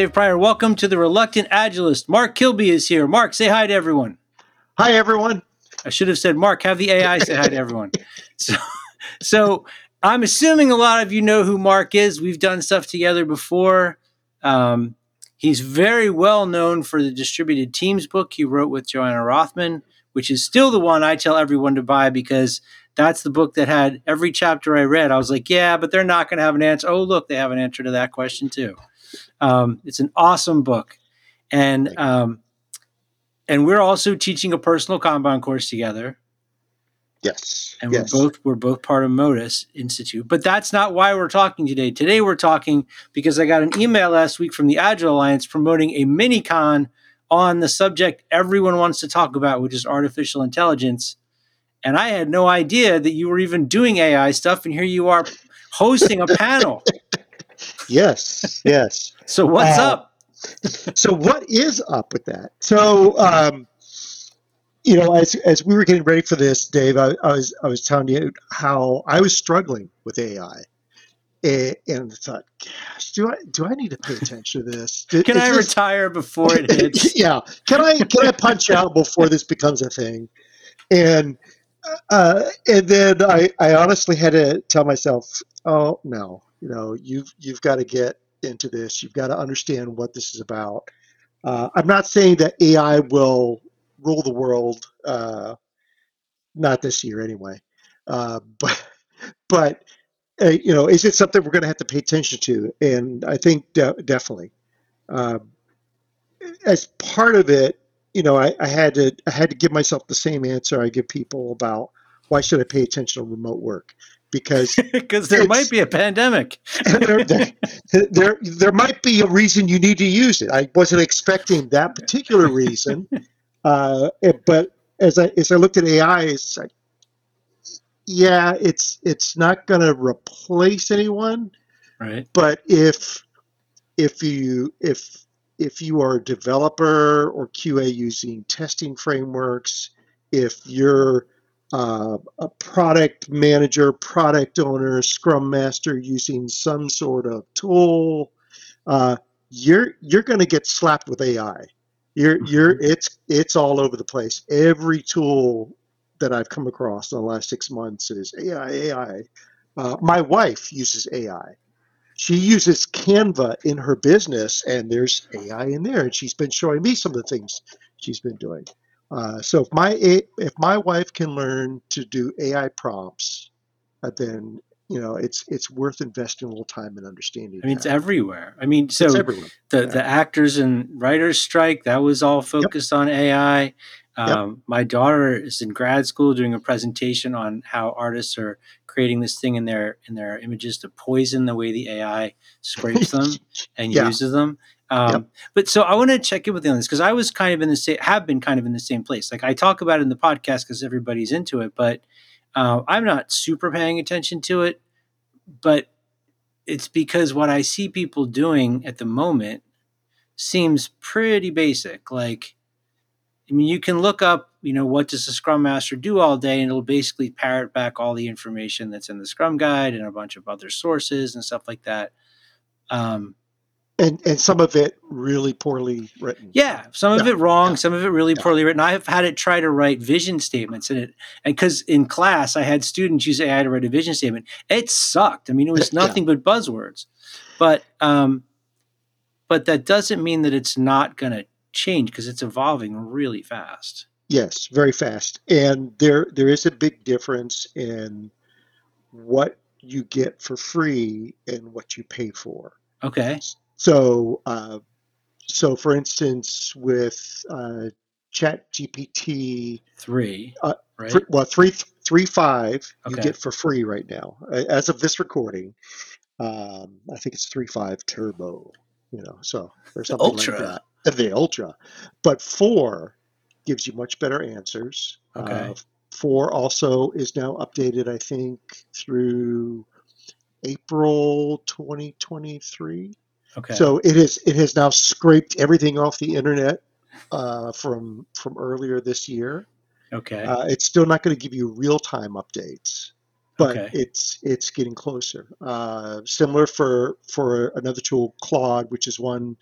Dave Prior. Welcome to the Reluctant Agilist. Mark Kilby is here. Mark, say hi to everyone. Hi, everyone. I should have said, Mark, have the AI say hi to everyone. So, so I'm assuming a lot of you know who Mark is. We've done stuff together before. Um, he's very well known for the Distributed Teams book he wrote with Johanna Rothman, which is still the one I tell everyone to buy because that's the book that had every chapter I read. I was like, yeah, but they're not going to have an answer. Oh, look, they have an answer to that question too. Um, it's an awesome book, and um, and we're also teaching a personal Kanban course together. Yes. and yes. we're both we're both part of Modus Institute. But that's not why we're talking today. Today we're talking because I got an email last week from the Agile Alliance promoting a mini con on the subject everyone wants to talk about, which is artificial intelligence. And I had no idea that you were even doing AI stuff, and here you are hosting a panel. Yes. Yes. So what's Uh, up? so what is up with that? So, um, you know, as as we were getting ready for this, Dave, I, I was I was telling you how I was struggling with AI, and, and I thought, gosh, do I do I need to pay attention to this? Can Is I this- retire before it hits? yeah. Can I can I punch out before this becomes a thing? And uh, and then I, I honestly had to tell myself, oh no, you know, you've you've got to get into this. You've got to understand what this is about. Uh, I'm not saying that AI will rule the world, uh, not this year anyway. Uh, but but uh, you know, is it something we're going to have to pay attention to? And I think de- definitely. Um, as part of it, you know, I, I had to I had to give myself the same answer I give people about why should I pay attention to remote work because Because there might be a pandemic. there, there, there might be a reason you need to use it. I wasn't expecting that particular reason, uh, it- but as I as I looked at AI, it's like, yeah, it's it's not going to replace anyone, Right. but if if you if if you are a developer or QA using testing frameworks, if you're uh, a product manager, product owner, scrum master using some sort of tool, uh, you're you're going to get slapped with AI. You're you're it's it's all over the place. Every tool that I've come across in the last six months is AI. AI. Uh, my wife uses AI she uses Canva in her business, and there's AI in there, and she's been showing me some of the things she's been doing. Uh, so if my A- if my wife can learn to do AI prompts, uh, then you know it's it's worth investing a little time and understanding. I mean, it's everywhere. I mean, so the Yeah. the actors and writers strike that was all focused on AI. Um, My daughter is in grad school doing a presentation on how artists are creating this thing in their in their images to poison the way the AI scrapes them and Yeah. uses them. Um, Yep. But so I want to check in with you on this because I was kind of in the same, have been kind of in the same place. Like I talk about it in the podcast because everybody's into it, but uh, I'm not super paying attention to it. But it's because what I see people doing at the moment seems pretty basic. Like, I mean, you can look up, you know, what does the Scrum Master do all day, and it'll basically parrot back all the information that's in the Scrum Guide and a bunch of other sources and stuff like that. Um, and and some of it really poorly written. yeah, some of Yeah, it wrong, yeah, some of it really yeah. poorly written. I have had it try to write vision statements in it, and because in class I had students use AI to write a vision statement, it sucked. I mean, it was nothing but buzzwords. But um, but that doesn't mean that it's not going to change because it's evolving really fast. Yes, very fast. And there there is a big difference in what you get for free and what you pay for. Okay. So, uh, so for instance, with uh, Chat GPT, Three. Uh, right. well, three three five you Okay. get for free right now, as of this recording. Um, I think it's three five turbo. You know, so or something Ultra. like that. Uh, The ultra, but four gives you much better answers. Okay. Uh, four also is now updated, I think, through April 2023. Okay. So it is it has now scraped everything off the internet uh, from from earlier this year. okay. Uh, it's still not going to give you real time updates, but Okay. it's it's getting closer. Uh, similar for for another tool, Claude, which is one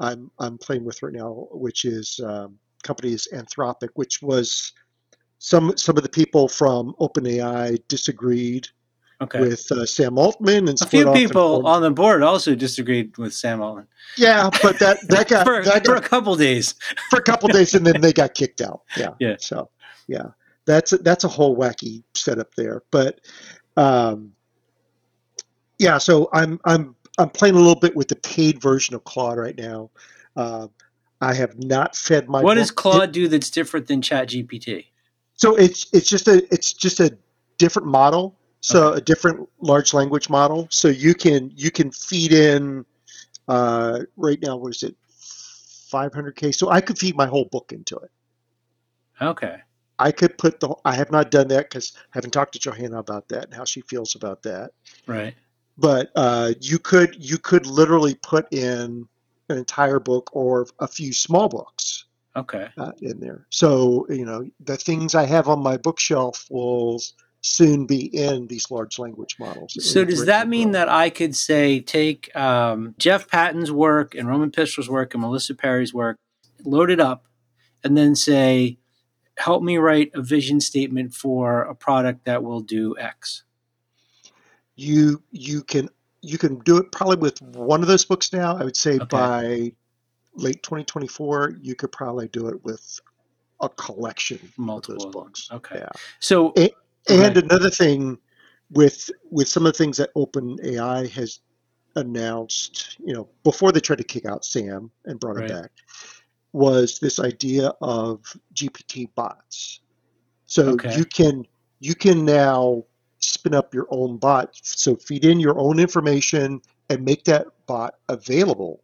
I'm I'm playing with right now, which is um, company is Anthropic, which was some some of the people from OpenAI disagreed Okay. with uh, Sam Altman and a few people on the board also disagreed with Sam Altman. yeah, but that that got for, that for got a couple days. for a couple days and then they got kicked out. Yeah. Yeah. So yeah, that's a, that's a whole wacky setup there. But um, yeah, so I'm I'm I'm playing a little bit with the paid version of Claude right now. Uh, I have not fed my. What does book- Claude do that's different than ChatGPT? So it's it's just a it's just a different model. So Okay. a different large language model. So you can you can feed in uh, right now. What is it? 500k. So I could feed my whole book into it. Okay. I could put the. I have not done that because I haven't talked to Johanna about that and how she feels about that. Right. But uh, you could you could literally put in an entire book or a few small books Okay. uh, in there. So you know the things I have on my bookshelf will soon be in these large language models. So does that mean Grow. that I could say take um, Jeff Patton's work and Roman Pichler's work and Melissa Perri's work, load it up, and then say, help me write a vision statement for a product that will do X? you you can you can do it probably with one of those books now. I would say Okay. by late 2024, you could probably do it with a collection Multiple of those books. Okay. Yeah. So And Okay. another thing with with some of the things that OpenAI has announced, you know, before they tried to kick out Sam and brought Right. him back, was this idea of GPT bots. So Okay. you can you can now spin up your own bot. So feed in your own information and make that bot available.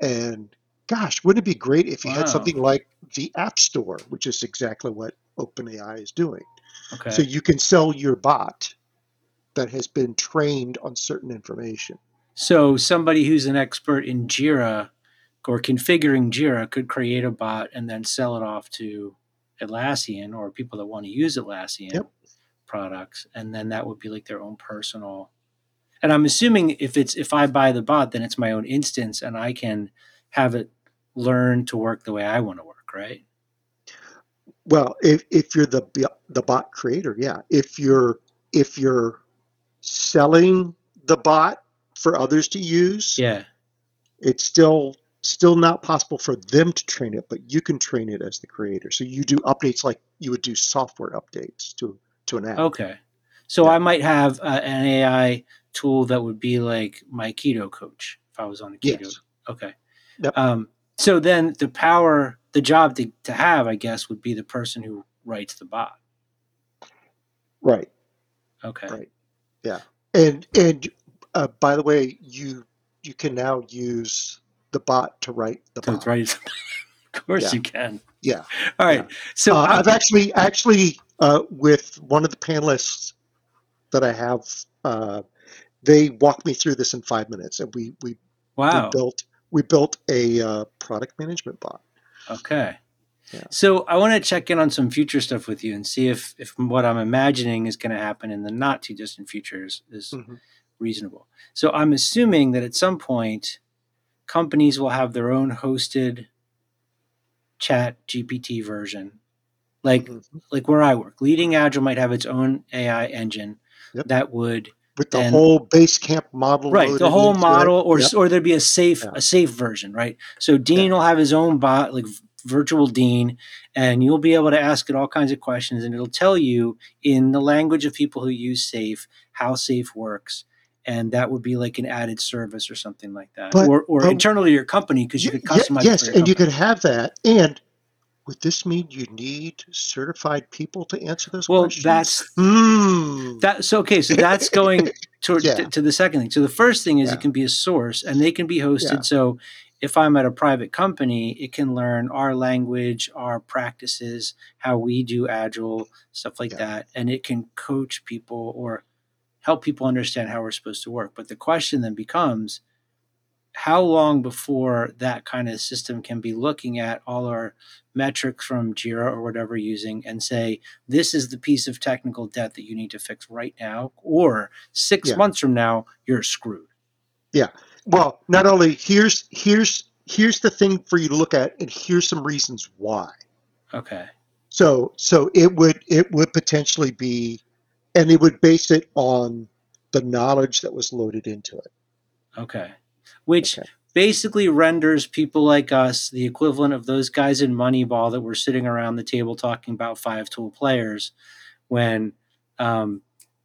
And gosh, wouldn't it be great if you Wow. had something like the App Store, which is exactly what OpenAI is doing. Okay. So you can sell your bot that has been trained on certain information. So somebody who's an expert in Jira or configuring Jira could create a bot and then sell it off to Atlassian or people that want to use Atlassian Yep. products, and then that would be like their own personal. And I'm assuming if it's if I buy the bot, then it's my own instance, and I can have it learn to work the way I want to work, right? Well, if, if you're the b- the bot creator, yeah. If you're if you're selling the bot for others to use, Yeah. it's still still not possible for them to train it, but you can train it as the creator. So you do updates like you would do software updates to to an app. Okay. So Yeah. I might have uh, an AI tool that would be like my keto coach if I was on a keto. Yes. Okay. Yep. Um, so then the power, the job to, to have, I guess, would be the person who writes the bot. Right. Okay. Right. Yeah. And and uh, by the way, you you can now use the bot to write the bot. right. of course Yeah. you can. Yeah. All right. So uh, I've actually actually uh, with one of the panelists that I have, uh, they walked me through this in five minutes, and we we, wow. we built we built a uh, product management bot. Okay. Yeah. So I want to check in on some future stuff with you and see if if what I'm imagining is going to happen in the not too distant future is, is Mhm. reasonable. So I'm assuming that at some point companies will have their own hosted chat GPT version. Like Mhm. like where I work, LeadingAgile might have its own AI engine Yep. that would With the And- whole base camp model, right the whole it. model or Yep. or there'd be a safe Yeah. a safe version right so dean will have his own bot like virtual dean and you'll be able to ask it all kinds of questions and it'll tell you in the language of people who use safe how safe works and that would be like an added service or something like that But- or, or but- internally to your company because you could customize yes, it for your and you could have that. And would this mean you need certified people to answer those well questions? Well, that's. That so okay, so that's going to, Yeah. to, to the second thing. So the first thing is Yeah. it can be a source and they can be hosted. Yeah. So if I'm at a private company, it can learn our language, our practices, how we do agile, stuff like that, and it can coach people or help people understand how we're supposed to work. But the question then becomes how long before that kind of system can be looking at all our metrics from Jira or whatever using and say, this is the piece of technical debt that you need to fix right now, or six Yeah. months from now, you're screwed. Yeah. Well, not only here's here's here's the thing for you to look at, and here's some reasons why. Okay. So so it would it would potentially be, and it would base it on the knowledge that was loaded into it. Okay. Which Okay. basically renders people like us the equivalent of those guys in Moneyball that were sitting around the table talking about five tool players when um,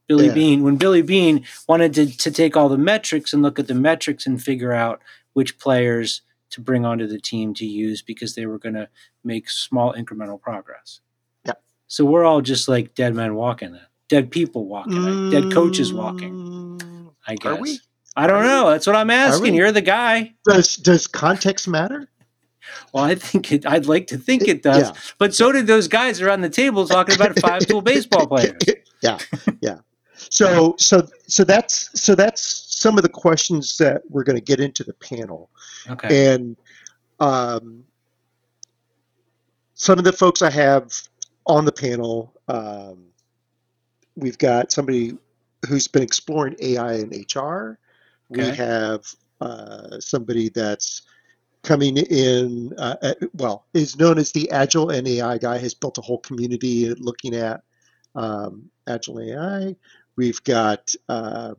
Billy Yeah. Bean when Billy Beane wanted to, to take all the metrics and look at the metrics and figure out which players to bring onto the team to use because they were going to make small incremental progress. Yeah. So we're all just like dead men walking, dead people walking, dead coaches walking. Mm, I guess. Are we? I don't know. That's what I'm asking. You're the guy. Does does context matter? Well, I think it. I'd like to think it does, Yeah. but so did those guys around the table talking about five tool baseball players. yeah, yeah. So so so that's so that's some of the questions that we're going to get into the panel, Okay. and um, some of the folks I have on the panel. Um, we've got somebody who's been exploring AI and HR. We have uh, somebody that's coming in, uh, uh, well, is known as the Agile and AI guy, has built a whole community looking at um, Agile AI. We've got uh,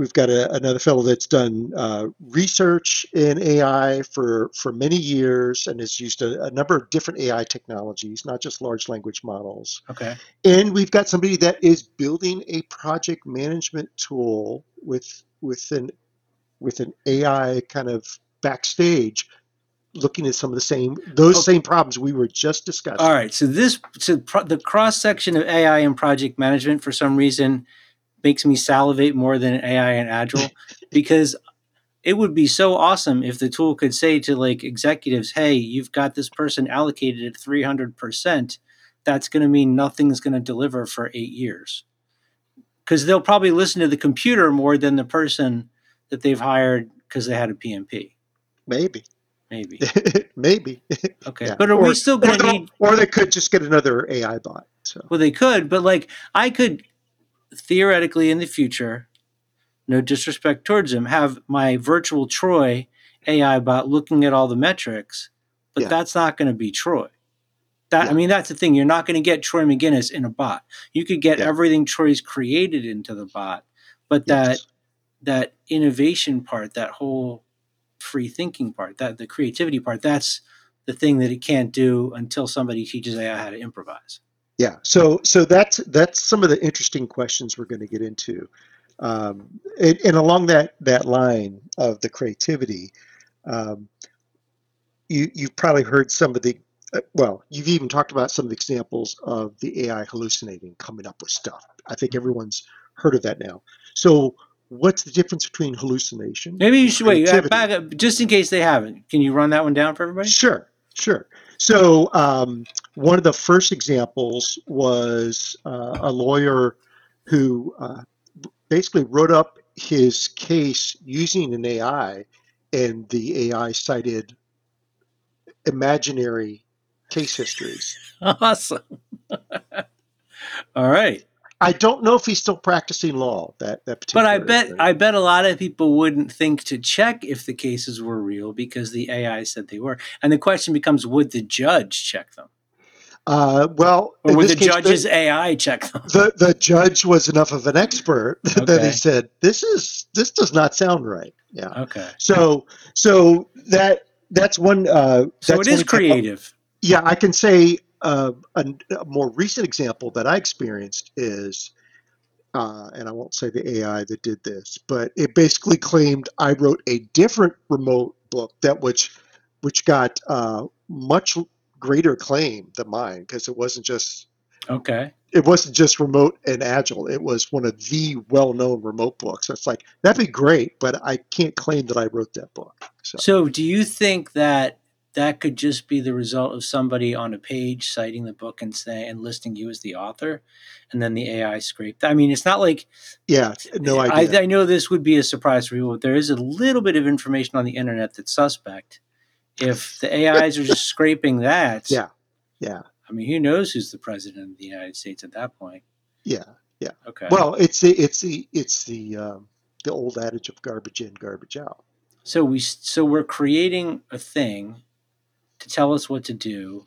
we've got a, another fellow that's done uh, research in AI for for many years and has used a, a number of different AI technologies, not just large language models. Okay. And we've got somebody that is building a project management tool with with an with an AI kind of backstage, looking at some of the same those Okay. same problems we were just discussing. All right. So this, so pro, the cross section of AI and project management, for some reason, makes me salivate more than AI and Agile, because it would be so awesome if the tool could say to like executives, "Hey, you've got this person allocated at three hundred percent. That's going to mean nothing's going to deliver for eight years." Because they'll probably listen to the computer more than the person that they've hired because they had a PMP. Maybe, Maybe. maybe. Okay. Yeah. But are or, we still going to need or they could just get another AI bot. So Well, they could, but like I could theoretically in the future, no disrespect towards him, have my virtual Troy AI bot looking at all the metrics, but Yeah. that's not going to be Troy. That I mean, that's the thing. You're not going to get Troy Magennis in a bot. You could get Yeah. everything Troy's created into the bot, but that yes. that innovation part, that whole free thinking part, that the creativity part, that's the thing that it can't do until somebody teaches AI how to improvise. Yeah, so so that's that's some of the interesting questions we're going to get into, um, and, and along that that line of the creativity, um, you you've probably heard some of the uh, well, you've even talked about some of the examples of the AI hallucinating, coming up with stuff. I think everyone's heard of that now. So, what's the difference between hallucination? Maybe you should wait. uh. Back up, just in case they haven't. Can you run that one down for everybody? Sure, sure. So um, one of the first examples was uh, a lawyer who uh, basically wrote up his case using an AI, and the AI cited imaginary case histories. Awesome. All right, I don't know if he's still practicing law. That that particular. but I bet I bet a lot of people wouldn't think to check if the cases were real because the AI said they were. And the question becomes: Would the judge check them, Uh, well, or would the case, judge's AI check them? the the judge was enough of an expert that he said this is this does not sound right. Yeah. Okay, So so that that's one. Uh, so that's it is creative. Yeah, I can say uh, a, a more recent example that I experienced is, uh, and I won't say the AI that did this, but it basically claimed I wrote a different remote book that which which got uh, much greater claim than mine because it wasn't just Okay, it wasn't just remote and agile. It was one of the well-known remote books. It's like that'd be great, but I can't claim that I wrote that book. So so do you think that that could just be the result of somebody on a page citing the book and saying and listing you as the author, and then the AI scraped. I mean, it's not like Yeah, no idea. I, I know this would be a surprise for people, but there is a little bit of information on the internet that's suspect. If the AIs are just scraping that, Yeah, yeah. I mean, who knows who's the president of the United States at that point? yeah. Yeah. Okay. Well, it's the it's the it's the um, the old adage of garbage in, garbage out. so we so we're creating a thing to tell us what to do.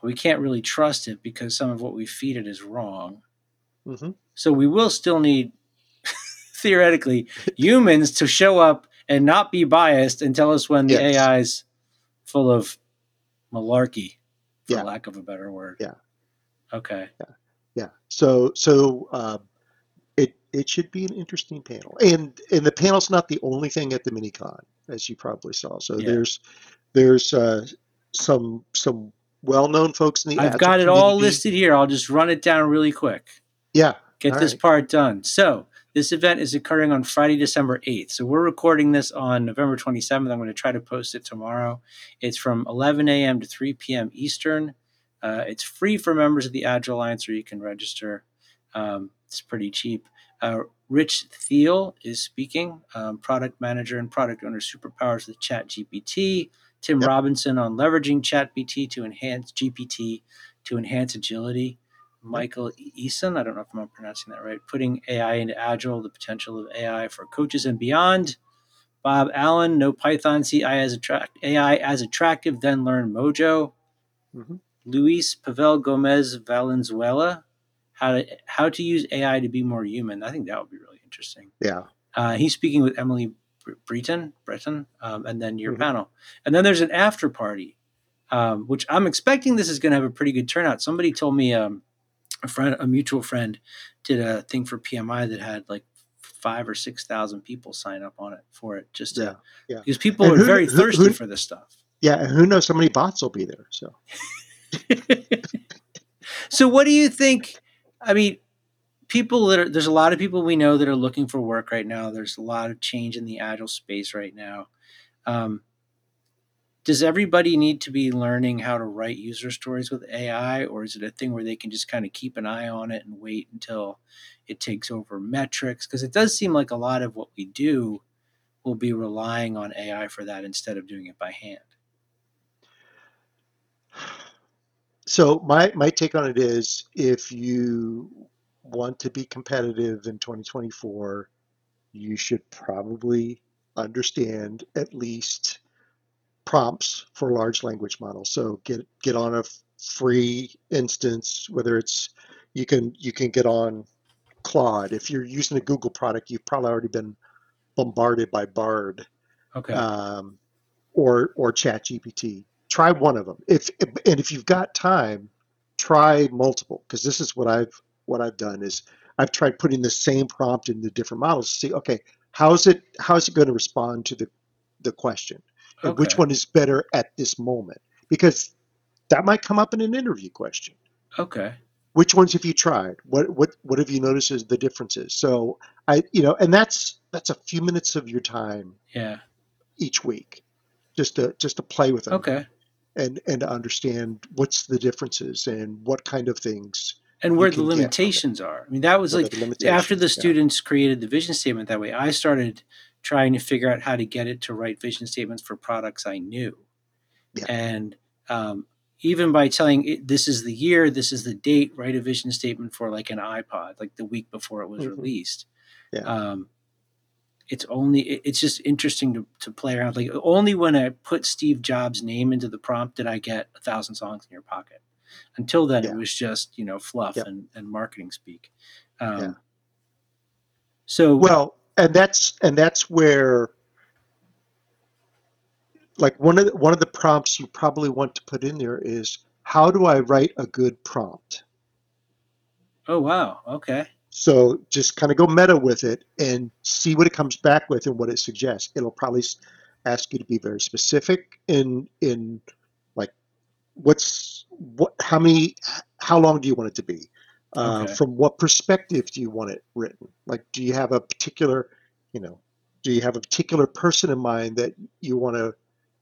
But we can't really trust it because some of what we feed it is wrong. hmm So we will still need theoretically humans to show up and not be biased and tell us when the Yes. AI's full of malarkey, for Yeah. lack of a better word. Yeah. Okay. Yeah. Yeah. So so um, it it should be an interesting panel, and and the panel's not the only thing at the minicon, as you probably saw. So Yeah. there's there's uh, some some well known folks in the I've got it all listed here. I'll just run it down really quick. Yeah. Get All this right. part done. So this event is occurring on Friday, December 8th. So we're recording this on November 27th. I'm going to try to post it tomorrow. It's from 11 a.m. to 3 p.m. Eastern. Uh, it's free for members of the Agile Alliance, or you can register. Um, it's pretty cheap. Uh, Rich Thiel is speaking, um, product manager and product owner superpowers with Chat GPT. Tim Yep. Robinson on leveraging ChatGPT to enhance GPT to enhance agility. Michael Eason, I don't know if I'm pronouncing that right, putting AI into Agile, the potential of AI for coaches and beyond. Bob Allen, no Python, see AI as, attract, AI as attractive, then learn Mojo. Mhm. Luis Pavel Gomez Valenzuela, how to, how to use AI to be more human. I think that would be really interesting. Yeah. Uh, he's speaking with Emily Br- Breton, Breton, um, and then your Mhm. panel. And then there's an after party, um, which I'm expecting this is going to have a pretty good turnout. Somebody told me um, a friend, a mutual friend, did a thing for PMI that had like five or six thousand people sign up on it for it, just to, Yeah, yeah. because people And are who- very who- thirsty who- for this stuff. Yeah. And who knows how many bots will be there? So so what do you think i mean people that are there's a lot of people we know that are looking for work right now there's a lot of change in the agile space right now um, does everybody need to be learning how to write user stories with ai or is it a thing where they can just kind of keep an eye on it and wait until it takes over metrics? Because it does seem like a lot of what we do will be relying on ai for that instead of doing it by hand. So my my take on it is if you want to be competitive in 2024 you should probably understand at least prompts for large language models. So get get on a free instance whether it's you can you can get on claude. If you're using a google product you've probably already been bombarded by bard okay. um, or or chat gpt try one of them if and if you've got time try multiple because this is what i've what i've done is i've tried putting the same prompt in the different models to see okay how's it how's it going to respond to the the question and which one is better at this moment? Because that might come up in an interview question. Okay. Which ones have you tried? What what what have you noticed as the differences? So i you know and that's that's a few minutes of your time yeah. each week just to just to play with them okay. and and to understand what's the differences and what kind of things and where the can get from it. limitations are. I mean, that was what are like after the Yeah. students created the vision statement that way, I started trying to figure out how to get it to write vision statements for products I knew. Yeah. And um, even by telling it, this is the year, this is the date, write a vision statement for like an iPod, like the week before it was Mhm. released. Yeah. Um, it's only it- it's just interesting to, to play around. Like only when I put Steve Jobs' name into the prompt did I get a thousand songs in your pocket. Until then, Yeah. it was just you know fluff and, and marketing speak. Um, Yeah. So well and that's and that's where like one of the, one of the prompts you probably want to put in there is how do i write a good prompt? Oh wow, okay, so just kind of go meta with it and see what it comes back with and what it suggests. It'll probably ask you to be very specific in in like what's what how many how long do you want it to be uh, Okay. from what perspective do you want it written like do you have a particular you know do you have a particular person in mind that you want to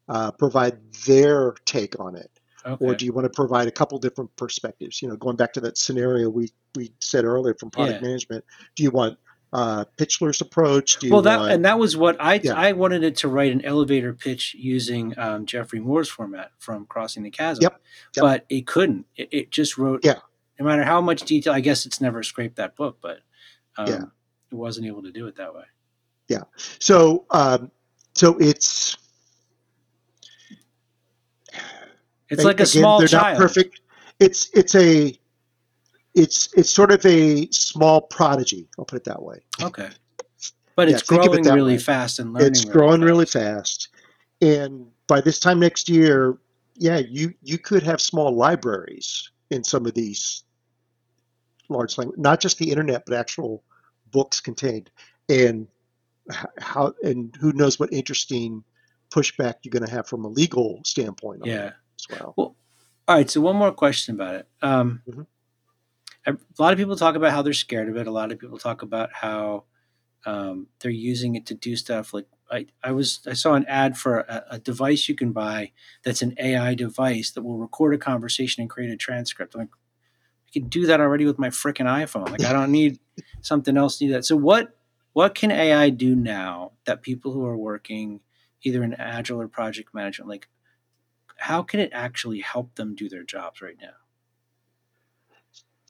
uh, provide their take on it, Okay. or do you want to provide a couple different perspectives? You know, going back to that scenario we we said earlier from product Yeah. management, do you want uh, Pichler's approach? Do you well, that want, and that was what I Yeah. I wanted it to write an elevator pitch using um, Jeffrey Moore's format from Crossing the Chasm. Yep. Yep. But it couldn't. It, it just wrote. Yeah. No matter how much detail, I guess it's never scraped that book, but um, Yeah. it wasn't able to do it that way. Yeah. So um, so it's It's like a again, small they're child. not perfect. It's it's a it's it's sort of a small prodigy. I'll put it that way. Okay. But it's think of it growing really way. fast and learning. it's growing really fast. fast and by this time next year yeah you you could have small libraries in some of these large language not just the internet but actual books contained and how and who knows what interesting pushback you're going to have from a legal standpoint on Yeah. as well All right. So one more question about it. Um, Mhm. A lot of people talk about how they're scared of it. A lot of people talk about how um, they're using it to do stuff. Like I, I was, I saw an ad for a, a device you can buy that's an AI device that will record a conversation and create a transcript. I'm like, I can do that already with my freaking iPhone. Like I don't need something else to do that. So what, what can AI do now that people who are working either in agile or project management, like how can it actually help them do their jobs right now?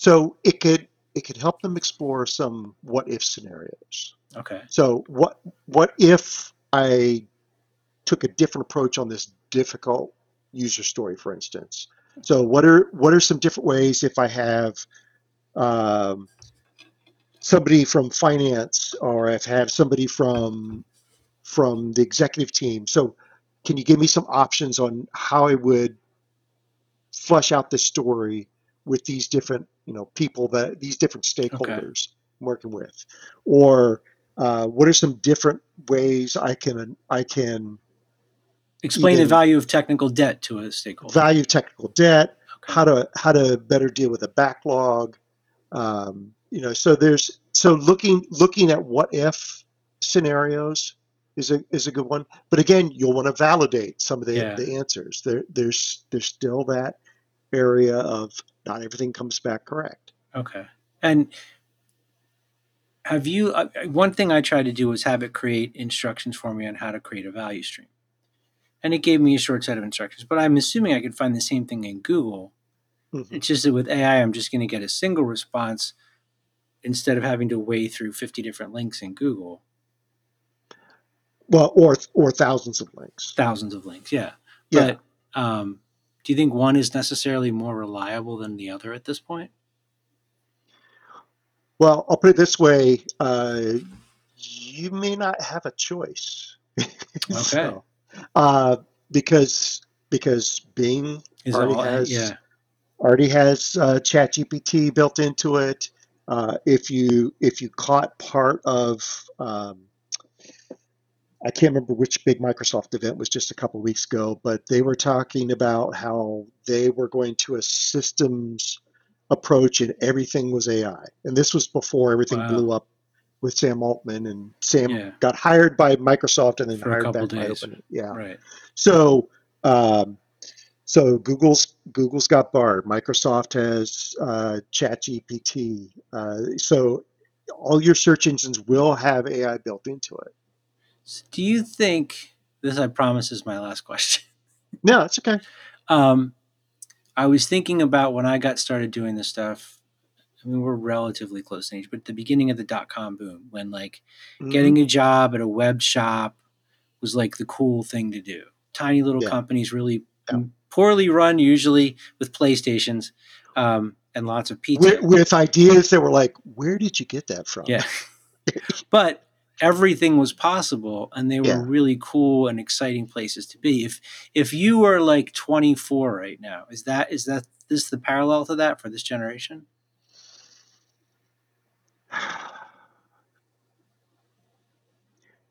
so it could it could help them explore some what if scenarios Okay. So what what if I took a different approach on this difficult user story, for instance? So what are what are some different ways if I have um, somebody from finance or if I have somebody from from the executive team? So can you give me some options on how I would flush out this story with these different you know people that these different stakeholders I'm working with, or uh, what are some different ways I can I can Explain the value of technical debt to a stakeholder. value of technical debt, Okay. how to how to better deal with a backlog, um, you know. So there's so looking looking at what if scenarios is a is a good one. But again, you'll want to validate some of the, Yeah. the answers. There there's there's still that area of not everything comes back correct. Okay. And have you, uh, one thing I tried to do was have it create instructions for me on how to create a value stream. And it gave me a short set of instructions, but I'm assuming I could find the same thing in Google. Mhm. It's just that with AI, I'm just going to get a single response instead of having to wade through 50 different links in Google, Well, or or thousands of links. thousands of links. Yeah. Yeah. But um, do you think one is necessarily more reliable than the other at this point? Well, I'll put it this way: uh, you may not have a choice. Okay. Uh, because because Bing Is Already all, has- yeah. already has uh, ChatGPT built into it. Uh, if you if you caught part of um, I can't remember which big Microsoft event was just a couple weeks ago, but they were talking about how they were going to a systems approach and everything was AI. And this was before everything Wow. blew up with Sam Altman and Sam Yeah. got hired by Microsoft and then For hired back by days. Open. Yeah. Right. So, um, so Google's Google's got Bard. Microsoft has uh, ChatGPT. Uh, so all your search engines will have AI built into it. So do you think this? I promise is my last question. No, it's okay. Um, I was thinking about when I got started doing this stuff. I mean, we're relatively close in age, but at the beginning of the dot com boom, when like Mhm. getting a job at a web shop was like the cool thing to do. Tiny little Yeah. companies, really Yeah. poorly run, usually with PlayStations um, and lots of pizza. with, with ideas that were like, where did you get that from? Yeah. but everything was possible and they were Yeah. really cool and exciting places to be. If if you were like 24 right now, is that is that this the parallel to that for this generation?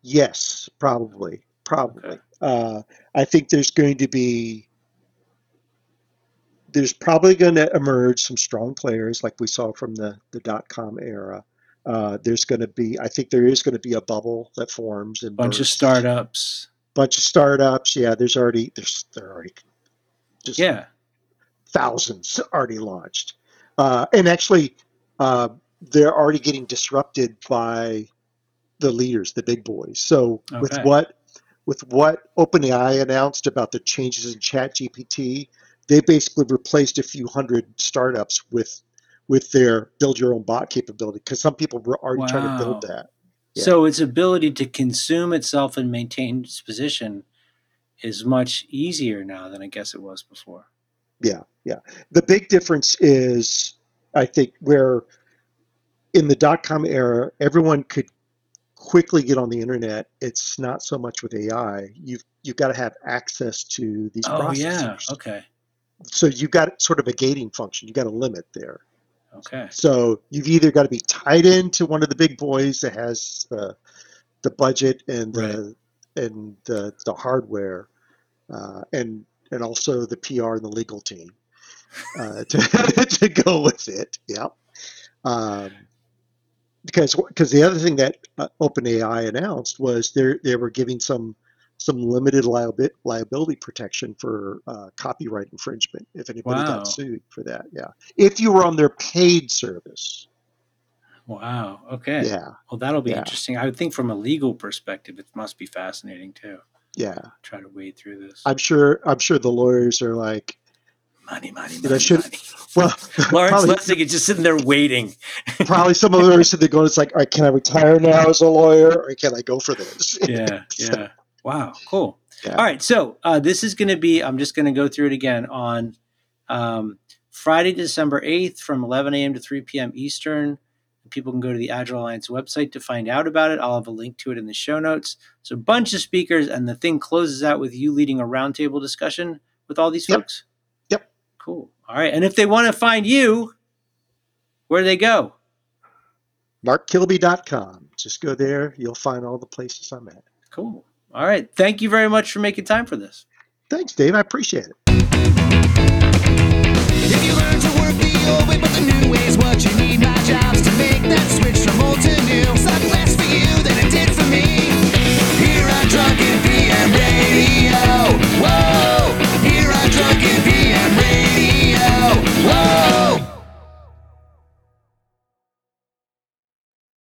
Yes, probably, probably. Uh, I think there's going to be there's probably going to emerge some strong players like we saw from the the dot com era. Uh, there's going to be, I think there is going to be a bubble that forms and Bunch of bursts. startups. bunch of startups. Yeah, there's already there's there are already just Yeah. thousands already launched, uh, and actually uh, they're already getting disrupted by the leaders, the big boys. So with what with what OpenAI announced about the changes in ChatGPT, they basically replaced a few hundred startups with with their build your own bot capability because some people were already trying to build that. Yeah. So its ability to consume itself and maintain its position is much easier now than I guess it was before. Yeah, yeah. The big difference is, I think, where in the dot com era, everyone could quickly get on the internet. It's not so much with AI. You've you've got to have access to these Oh yeah. processors. Okay. So you've got sort of a gating function. You've got a limit there. Okay. So you've either got to be tied into one of the big boys that has the the budget and the and the, the hardware, uh, and and also the PR and the legal team uh, to to go with it. Yep. Um, because because the other thing that uh, OpenAI announced was they they were giving some some limited liabi- liability protection for uh, copyright infringement if anybody Wow. got sued for that. Yeah, if you were on their paid service. Wow. Okay. Yeah, Well, that'll be Yeah. interesting. I would think from a legal perspective, it must be fascinating too. yeah. Try to wade through this. I'm sure. I'm sure the lawyers are like, money, money, money, should- money. well, Lawrence probably, Lessig is just sitting there waiting. probably some of the lawyers said they're going. It's like, all right, can I retire now as a lawyer, or can I go for this? Yeah. Yeah. Wow. Cool. Yeah. All right. So uh, this is going to be, I'm just going to go through it again on um, Friday, December 8th from 11 a.m. to 3 p.m. Eastern. People can go to the Agile Alliance website to find out about it. I'll have a link to it in the show notes. So, a bunch of speakers, and the thing closes out with you leading a roundtable discussion with all these Yep. folks. Cool. All right. And if they want to find you, where do they go? MarkKilby.com. Just go there. You'll find all the places I'm at. Cool. All right. Thank you very much for making time for this. Thanks, Dave. I appreciate it. If you learn to work the old way, but the new way is what you need. My job's to make that switch.